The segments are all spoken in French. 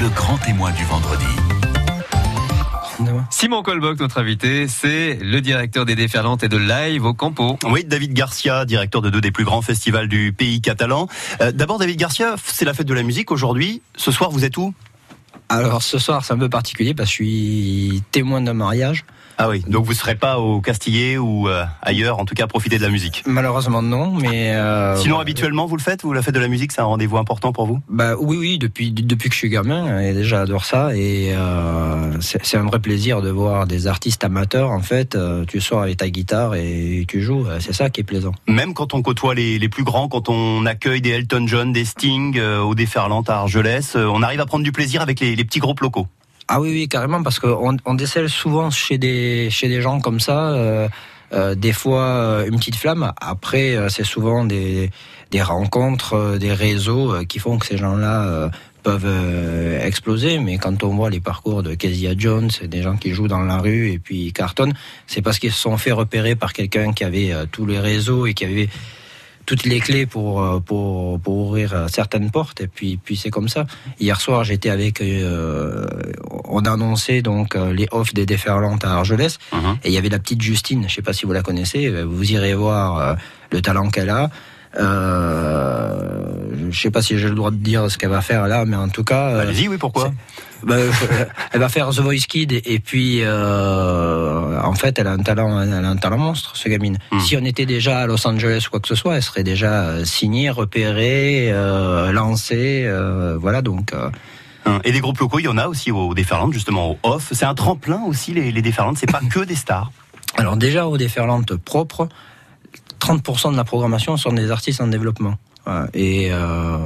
le grand témoin du vendredi. Simon Colboc, notre invité, c'est le directeur des déferlantes et de live au Campo. Oui, David Garcia, directeur de deux des plus grands festivals du pays catalan. Euh, D'abord, David Garcia, c'est la fête de la musique aujourd'hui. Ce soir, vous êtes où? Alors ce soir, c'est un peu particulier parce que je suis témoin d'un mariage. Ah oui, donc vous ne serez pas au Castillet ou euh, ailleurs, en tout cas, profiter de la musique. Malheureusement non, mais euh, Sinon, habituellement, vous le faites ou la fête de la musique, c'est un rendez-vous important pour vous bah oui oui depuis depuis que je suis gamin, et déjà j'adore ça et euh, c'est un vrai plaisir de voir des artistes amateurs en fait. tu sors avec ta guitare et tu joues, c'est ça qui est plaisant. Même quand on côtoie les, les plus grands, quand on accueille des Elton John, des Sting au Déferlante à Argelès, on arrive à prendre du plaisir avec les, les petits groupes locaux. Ah oui, oui, carrément, parce qu'on on décèle souvent chez des, chez des gens comme ça, euh, euh, des fois euh, une petite flamme. Après, euh, c'est souvent des, des rencontres, euh, des réseaux qui font que ces gens-là peuvent exploser. Mais quand on voit les parcours de Kezia Jones, des gens qui jouent dans la rue et puis cartonnent, c'est parce qu'ils se sont fait repérer par quelqu'un qui avait tous les réseaux et qui avait toutes les clés pour euh, pour, pour ouvrir euh, certaines portes et puis puis c'est comme ça. Hier soir, j'étais avec euh, on a annoncé donc les offs des déferlantes à Argelès Mhm. et il y avait la petite Justine, je sais pas si vous la connaissez, vous irez voir le talent qu'elle a. Euh, je sais pas si j'ai le droit de dire ce qu'elle va faire là, mais en tout cas, euh, Allez-y, oui, pourquoi bah, euh, elle va faire The Voice Kid et, puis euh, en fait elle a un talent elle a un talent monstre ce gamine. Hmm. Si on était déjà à Los Angeles ou quoi que ce soit, elle serait déjà signée, repérée, euh, lancée, euh, voilà donc. Hein, Et des groupes locaux, il y en a aussi au Déferlante, justement au Off. C'est un tremplin aussi, les, les Déferlantes, c'est pas que des stars. Alors déjà aux déferlantes propres, 30% de la programmation sont des artistes en développement. Voilà. Et euh,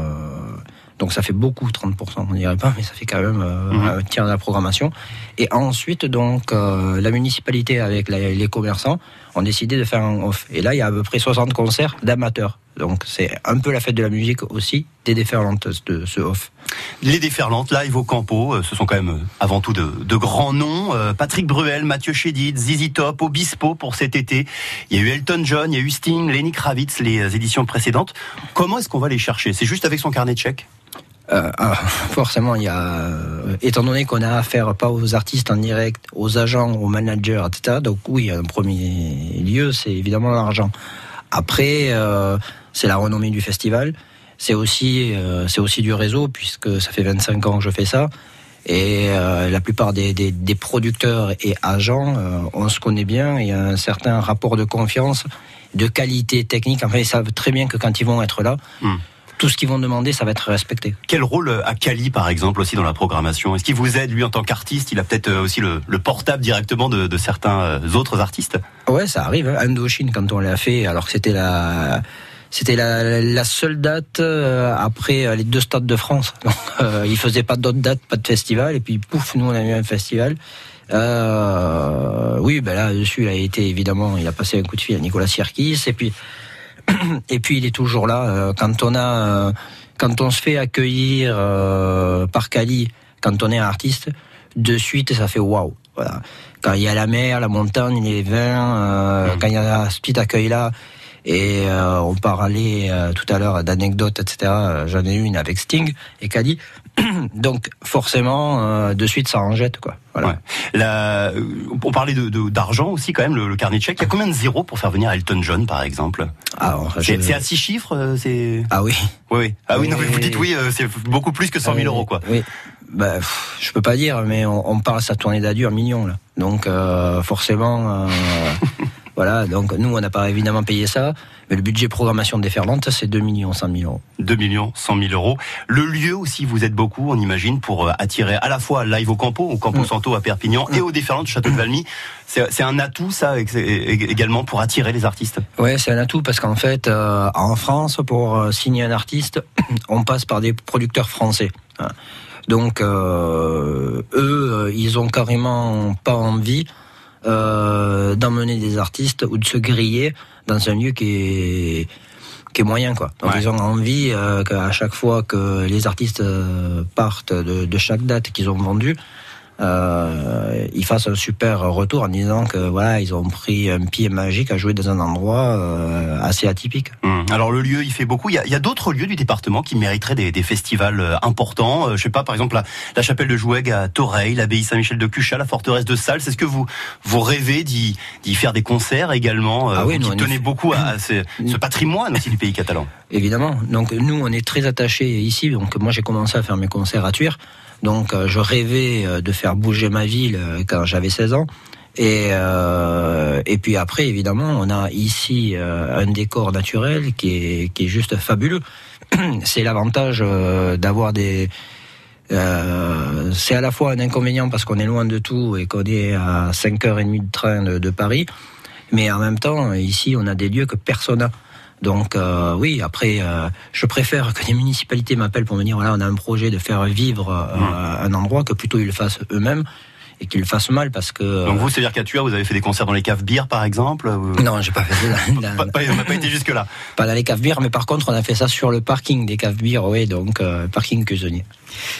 donc ça fait beaucoup, 30%, on dirait pas, mais ça fait quand même euh, Mhm. un tiers de la programmation. Et ensuite, donc, euh, la municipalité avec la- les commerçants ont décidé de faire un off. Et là, il y a à peu près 60 concerts d'amateurs. Donc c'est un peu la fête de la musique aussi des déferlantes de ce off. Les Déferlantes, live au Campo, euh, ce sont quand même euh, avant tout de, de grands noms. Euh, Patrick Bruel, Mathieu Chédid, Zizi Top, Obispo pour cet été. Il y a eu Elton John, il y a eu Sting, Lenny Kravitz, les éditions précédentes. Comment est-ce qu'on va les chercher? C'est juste avec son carnet de chèques? Euh, ah, forcément, il y a, euh, étant donné qu'on a affaire pas aux artistes en direct, aux agents, aux managers, etc. Donc oui, en premier lieu, c'est évidemment l'argent. Après, euh, c'est la renommée du festival. C'est aussi, euh, aussi du réseau puisque ça fait 25 ans que je fais ça. Et euh, la plupart des, producteurs et agents, on se connaît bien. Il y a un certain rapport de confiance, de qualité technique. Enfin, ils savent très bien que quand ils vont être là, Hmm. Tout ce qu'ils vont demander, ça va être respecté. Quel rôle euh, a Kali, par exemple, aussi dans la programmation? Est-ce qu'il vous aide, lui, en tant qu'artiste? Il a peut-être euh, aussi le, le portable directement de, de certains euh, autres artistes? Ouais, ça arrive. Hein. Indochine, quand on l'a fait, alors que c'était la, c'était la, la seule date euh, après euh, les deux stades de France. Donc, euh, il faisait pas d'autres dates, pas de festival, et puis pouf, nous on a eu un festival. Oui, ben là dessus, il a été évidemment, il a passé un coup de fil à Nicolas Sirkis, et puis, et puis il est toujours là. euh, quand on a, euh, quand on se fait accueillir euh, par Cali, quand on est un artiste, de suite ça fait waouh. Voilà. Quand il y a la mer, la montagne, les vins, Mhm. quand il y a ce petit accueil là. Et euh, on parlait euh, tout à l'heure d'anecdotes, etc. J'en ai une avec Sting et Cali. Donc forcément, euh, de suite, ça en jette, quoi. Voilà. Ouais. La- euh, on parlait de- de- d'argent aussi, quand même, le, le carnet de chèques. Il y a combien de zéros pour faire venir Elton John, par exemple? Alors, C'est je- à six chiffres euh, c'est... Ah oui. Oui, oui. Ah oui, non, mais vous Oui. dites oui, euh, c'est beaucoup plus que 100 000 euros, quoi. Oui. Bah, pff, je peux pas dire, mais on, on parle sa tournée d'adieu en millions là. Donc euh, forcément, euh, voilà. Donc nous, on n'a pas évidemment payé ça, mais le budget programmation Déferlante, c'est 2 millions 100 000 euros. 2 millions 100 000 euros. Le lieu aussi, vous êtes beaucoup, on imagine, pour euh, attirer à la fois live au Campo, au Campo Mm. Santo à Perpignan et au Déferlant de Château de Valmy. C'est un atout, ça, également, pour attirer les artistes? Ouais, c'est un atout parce qu'en fait, euh, en France, pour euh, signer un artiste, on passe par des producteurs français. hein. Donc, euh, eux, ils ont carrément pas envie euh, d'emmener des artistes ou de se griller dans un lieu qui est qui est moyen quoi. Donc Ouais. ils ont envie euh, qu'à chaque fois que les artistes euh, partent de, de chaque date qu'ils ont vendue, euh, ils fassent un super retour en disant que voilà, ils ont pris un pied magique à jouer dans un endroit euh, assez atypique. Hum. Alors le lieu, il fait beaucoup. Il y a, il y a d'autres lieux du département qui mériteraient des, des festivals euh, importants. Euh, je sais pas, par exemple la, la chapelle de Joueg à Toreil, l'abbaye Saint-Michel de Cuchat, la forteresse de Salles. Est-ce que vous vous rêvez d'y faire des concerts également euh, Ah oui, vous nous, tenez beaucoup à, à ce, ce patrimoine aussi du pays catalan? Évidemment. Donc nous, on est très attachés ici. Donc moi, j'ai commencé à faire mes concerts à Tuire. Donc euh, je rêvais euh, de faire bouger ma ville euh, quand j'avais 16 ans. Et, et puis après, évidemment, on a ici un décor naturel qui est, qui est juste fabuleux. C'est l'avantage d'avoir des... c'est à la fois un inconvénient parce qu'on est loin de tout et qu'on est à 5h30 de train de, de Paris. Mais en même temps, ici, on a des lieux que personne n'a. Donc euh, oui, après, euh, je préfère que les municipalités m'appellent pour me dire voilà, on a un projet de faire vivre euh, un endroit que plutôt ils le fassent eux-mêmes et qu'ils le fassent mal parce que. Donc vous, c'est-à-dire qu'à Tuya, vous avez fait des concerts dans les caves bières, par exemple ou- non, j'ai pas fait ça. dans- Pas, pas- on n'a pas été jusque là. pas dans les caves bières, mais par contre, on a fait ça sur le parking des caves bières, oui, donc euh, parking cuisinier.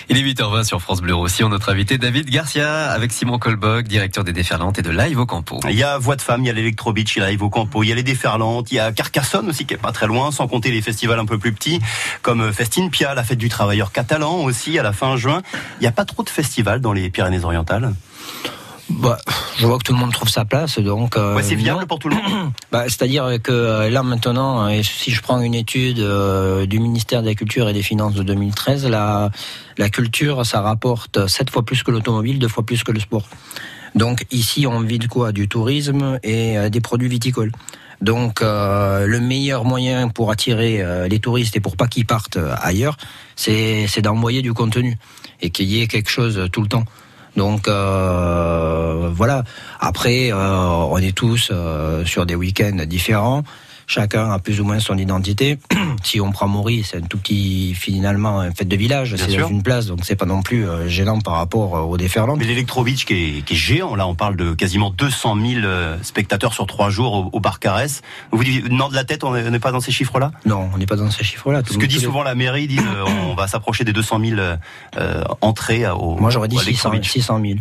Il est 8h20 sur France Bleu Roussillon. Notre invité David Garcia avec Simon Colbock, directeur des déferlantes et de Live au Campo. Il y a Voix de Femme, il y a l'Electro Beach, il arrive au Campo, il y a les Déferlantes, il y a Carcassonne aussi qui est pas très loin, sans compter les festivals un peu plus petits comme Festine Pia, la fête du travailleur catalan aussi à la fin juin. Il n'y a pas trop de festivals dans les Pyrénées-Orientales? Bah, je vois que tout le monde trouve sa place, donc. euh, Ouais, c'est non. viable pour tout le monde. Bah, C'est-à-dire que euh, là maintenant, euh, si je prends une étude euh, du ministère de la Culture et des Finances de 2013, la, la culture, ça rapporte sept fois plus que l'automobile, deux fois plus que le sport. Donc ici, on vit de quoi? Du tourisme et euh, des produits viticoles. Donc euh, le meilleur moyen pour attirer euh, les touristes et pour pas qu'ils partent ailleurs, c'est d'envoyer du contenu et qu'il y ait quelque chose tout le temps. Donc euh, voilà. Après, euh, on est tous euh, sur des week-ends différents. Chacun a plus ou moins son identité. si on prend Maurice, c'est un tout petit finalement une fête de village, c'est dans une place, donc c'est pas non plus euh, gênant par rapport euh, au déferlant. Mais l'Electro Beach qui est, qui est géant, là on parle de quasiment 200 000 euh, spectateurs sur trois jours au, au bar Carès. Vous dites, non de la tête, on n'est pas dans ces chiffres-là? Non, on n'est pas dans ces chiffres-là. Ce que dit souvent la mairie, ils disent on va s'approcher des 200 000 euh, entrées au Moi, j'aurais dit au Electro 600, Beach. 600 000.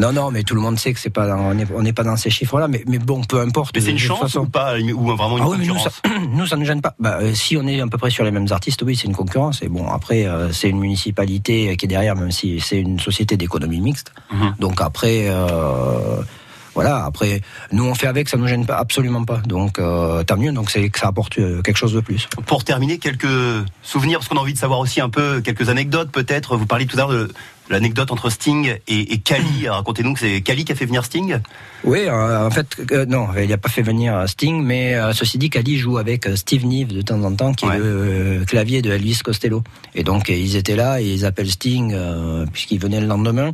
Non, non, mais tout le monde sait que c'est pas, dans- on n'est pas dans ces chiffres-là. Mais, mais bon, peu importe. Mais c'est une chance façon. ou pas Ou vraiment une Ah oui, mais nous ça, concurrence nous, ça ne gêne pas. Bah, euh, si on est à peu près sur les mêmes artistes, oui, c'est une concurrence. Et bon, après, euh, c'est une municipalité qui est derrière, même si c'est une société d'économie mixte. Mhm. Donc après, euh, voilà, après, nous on fait avec, ça ne nous gêne pas, absolument pas. Donc euh, tant mieux, donc c'est que ça apporte euh, quelque chose de plus. Pour terminer, quelques souvenirs, parce qu'on a envie de savoir aussi un peu quelques anecdotes peut-être. Vous parliez tout à l'heure de l'anecdote entre Sting et, et Kali. Racontez-nous que c'est Kali qui a fait venir Sting Oui, euh, en fait, euh, non, il n'a pas fait venir Sting, mais euh, ceci dit, Cali joue avec Steve Nive de temps en temps, qui Ouais. est le clavier de Elvis Costello. Et donc, ils étaient là et ils appellent Sting, puisqu'il venait le lendemain.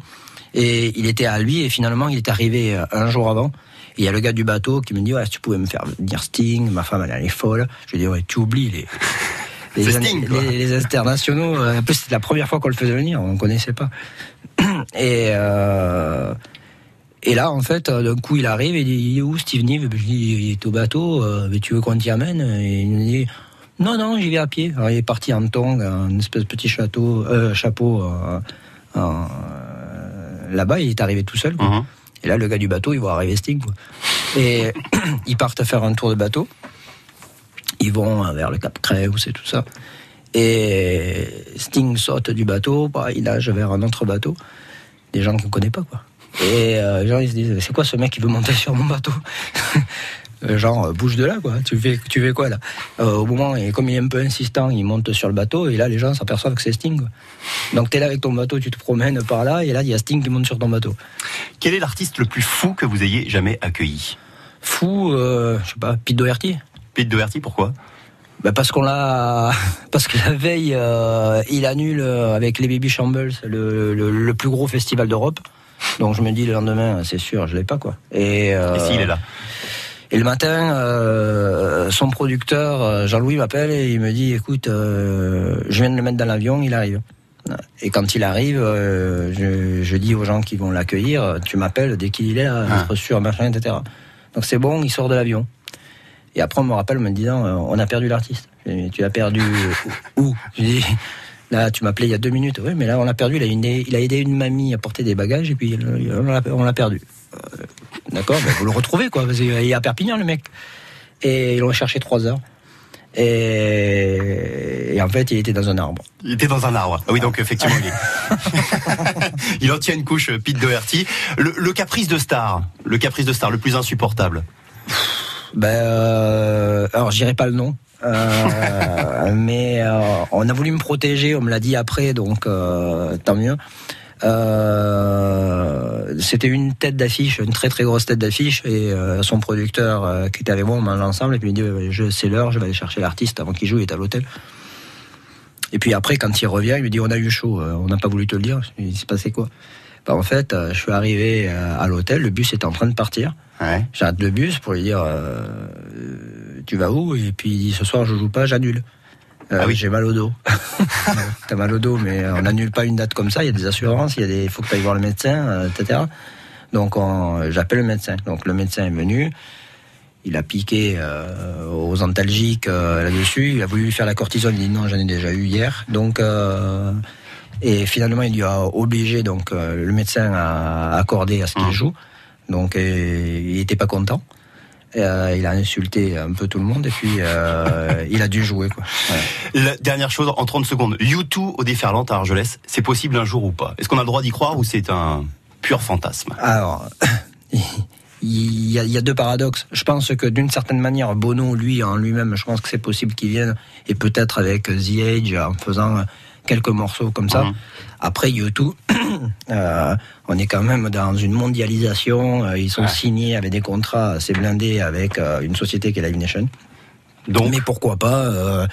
Et il était à lui, et finalement, il est arrivé euh, un jour avant. Et il y a le gars du bateau qui me dit, ouais, si tu pouvais me faire venir Sting, ma femme, elle, elle est folle. Je lui dis, ouais, tu oublies les... Les, Sting, les, les internationaux, euh, en plus c'était la première fois qu'on le faisait venir, on ne connaissait pas. Et, euh, et là, en fait, d'un coup, il arrive et il dit Il est où Steve Nive? Je dis Il est au bateau, mais tu veux qu'on t'y amène? Et il me dit Non, non, j'y vais à pied. Alors, il est parti en tong, un espèce de petit château, euh, chapeau. euh, Là-bas, il est arrivé tout seul. quoi. Mhm. Et là, le gars du bateau, il voit arriver Sting. Quoi. Et ils partent faire un tour de bateau. Ils vont vers le Cap Creus et tout ça. Et Sting saute du bateau, bah, il nage vers un autre bateau. Des gens qu'on connaît pas, quoi. Et euh, les gens, ils se disent, c'est quoi ce mec qui veut monter sur mon bateau? Genre, euh, bouge de là, quoi. Tu fais, tu fais quoi, là? Euh, Au moment, et comme il est un peu insistant, il monte sur le bateau, et là, les gens s'aperçoivent que c'est Sting. quoi. Donc, t'es là avec ton bateau, tu te promènes par là, et là, il y a Sting qui monte sur ton bateau. Quel est l'artiste le plus fou que vous ayez jamais accueilli? Fou, euh, je sais pas, Pete Doherty Pete Doherty, pourquoi? Bah parce qu'on l'a, parce que la veille, euh, il annule euh, avec les Baby Shambles le, le, le plus gros festival d'Europe. Donc je me dis le lendemain, c'est sûr, je l'ai pas quoi. Et, euh, Et s'il est là? Et le matin, euh, son producteur euh, Jean-Louis m'appelle et il me dit, écoute, euh, je viens de le mettre dans l'avion, il arrive. Et quand il arrive, euh, je, je dis aux gens qui vont l'accueillir, tu m'appelles dès qu'il est là, Ah. être sûr, machin, etc. Donc c'est bon, il sort de l'avion. Et après, on me rappelle me disant, on a perdu l'artiste. Tu l'as perdu où? Je dis, Là, tu m'appelais il y a deux minutes. Oui, mais là, on l'a perdu. Il a, aidé, il a aidé une mamie à porter des bagages et puis on l'a perdu. Euh, d'accord, ben, vous le retrouvez, quoi. Il est à Perpignan, le mec. Et ils l'ont cherché trois heures. Et... en fait, il était dans un arbre. Il était dans un arbre. Oui, donc effectivement, il, il en tient une couche, Pete Doherty. Le, le, caprice de star, le caprice de star, le plus insupportable. Ben, euh, alors, j'irai pas le nom. Euh, mais euh, on a voulu me protéger, on me l'a dit après, donc euh, tant mieux. C'était une tête d'affiche, une très très grosse tête d'affiche, et son producteur qui était avec moi, on mange ensemble, et puis il me dit je, c'est l'heure, je vais aller chercher l'artiste avant qu'il joue, il est à l'hôtel. Et puis après, quand il revient, il me dit on a eu chaud, on n'a pas voulu te le dire. Il s'est passé quoi? Bah, En fait, je suis arrivé à l'hôtel, le bus était en train de partir. Ouais. J'arrête le bus pour lui dire tu vas où? Et puis il dit ce soir je joue pas, j'annule. Euh, ah oui. J'ai mal au dos. T'as mal au dos, mais on n'annule pas une date comme ça. Il y a des assurances, il y a des, faut que tu ailles voir le médecin, euh, etc. Donc j'appelle le médecin. Donc le médecin est venu. Il a piqué euh, aux antalgiques là-dessus. Il a voulu lui faire la cortisone. Il dit non, j'en ai déjà eu hier. Donc et finalement il lui a obligé donc le médecin a accordé à ce qu'il mmh. joue. Donc il était pas content. Euh, il a insulté un peu tout le monde et puis euh, il a dû jouer. Quoi. La dernière chose, en 30 secondes, U2 au déferlante à Argelès, c'est possible un jour ou pas? Est-ce qu'on a le droit d'y croire ou c'est un pur fantasme? Alors, il y, a, il y, a, deux paradoxes. Je pense que d'une certaine manière, Bono, lui, en lui-même, je pense que c'est possible qu'il vienne, et peut-être avec The Age, en faisant quelques morceaux comme ça. Mhm. Après YouTube, euh, on est quand même dans une mondialisation. Euh, ils sont signés avec des contrats assez blindés avec euh, une société qui est Live Nation. Donc, Mais pourquoi pas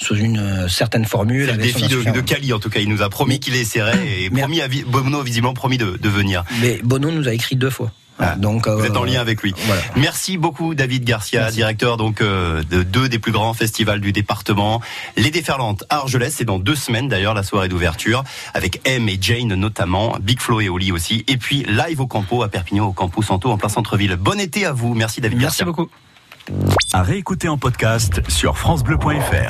sous une certaine formule. C'est le défi de, de, Cali, en tout cas. Il nous a promis qu'il essaierait et promis à, Bono, visiblement, promis de, de venir. Mais Bono nous a écrit deux fois. Ah, donc, vous êtes en lien avec lui. Merci beaucoup David Garcia, directeur donc euh, de deux des plus grands festivals du département, les Déferlantes à Argelès. C'est dans deux semaines d'ailleurs la soirée d'ouverture avec M et Jane notamment, Big Flo et Oli aussi, et puis live au Campo à Perpignan au Campo Santo en plein centre-ville. Bon été à vous. Merci David Merci Garcia. beaucoup. À réécouter en podcast sur francebleu.fr.